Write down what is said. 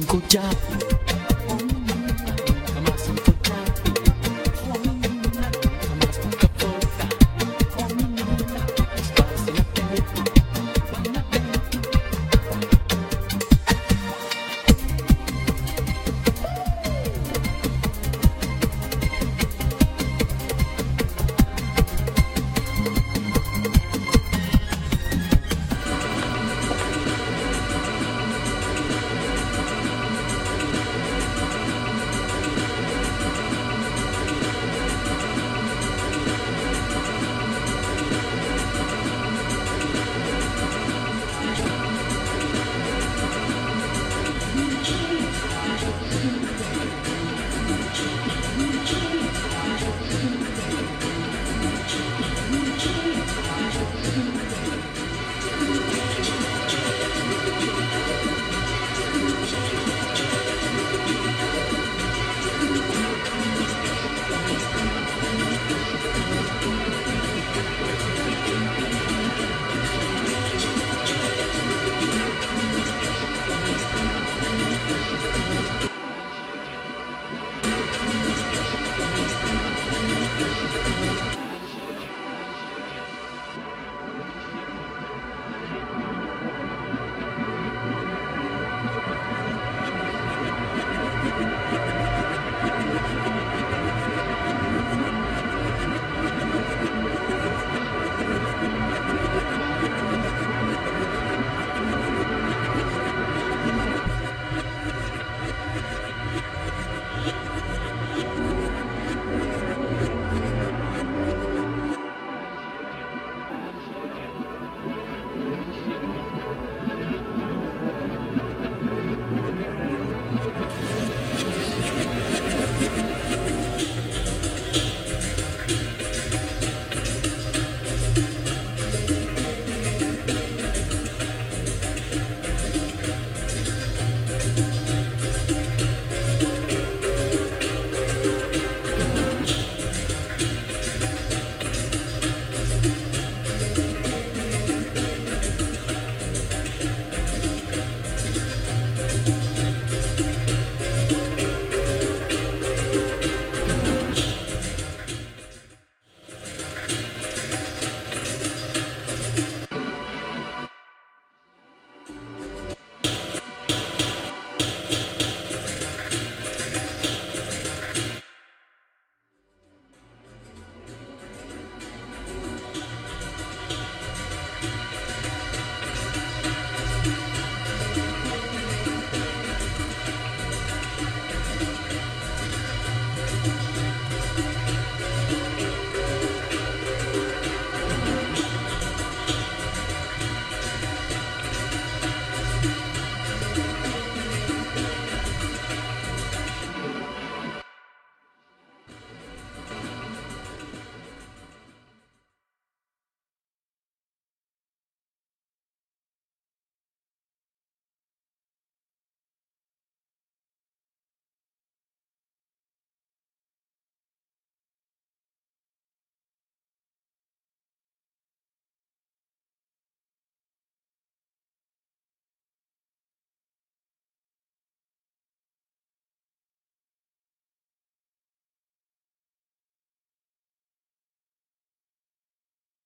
good job.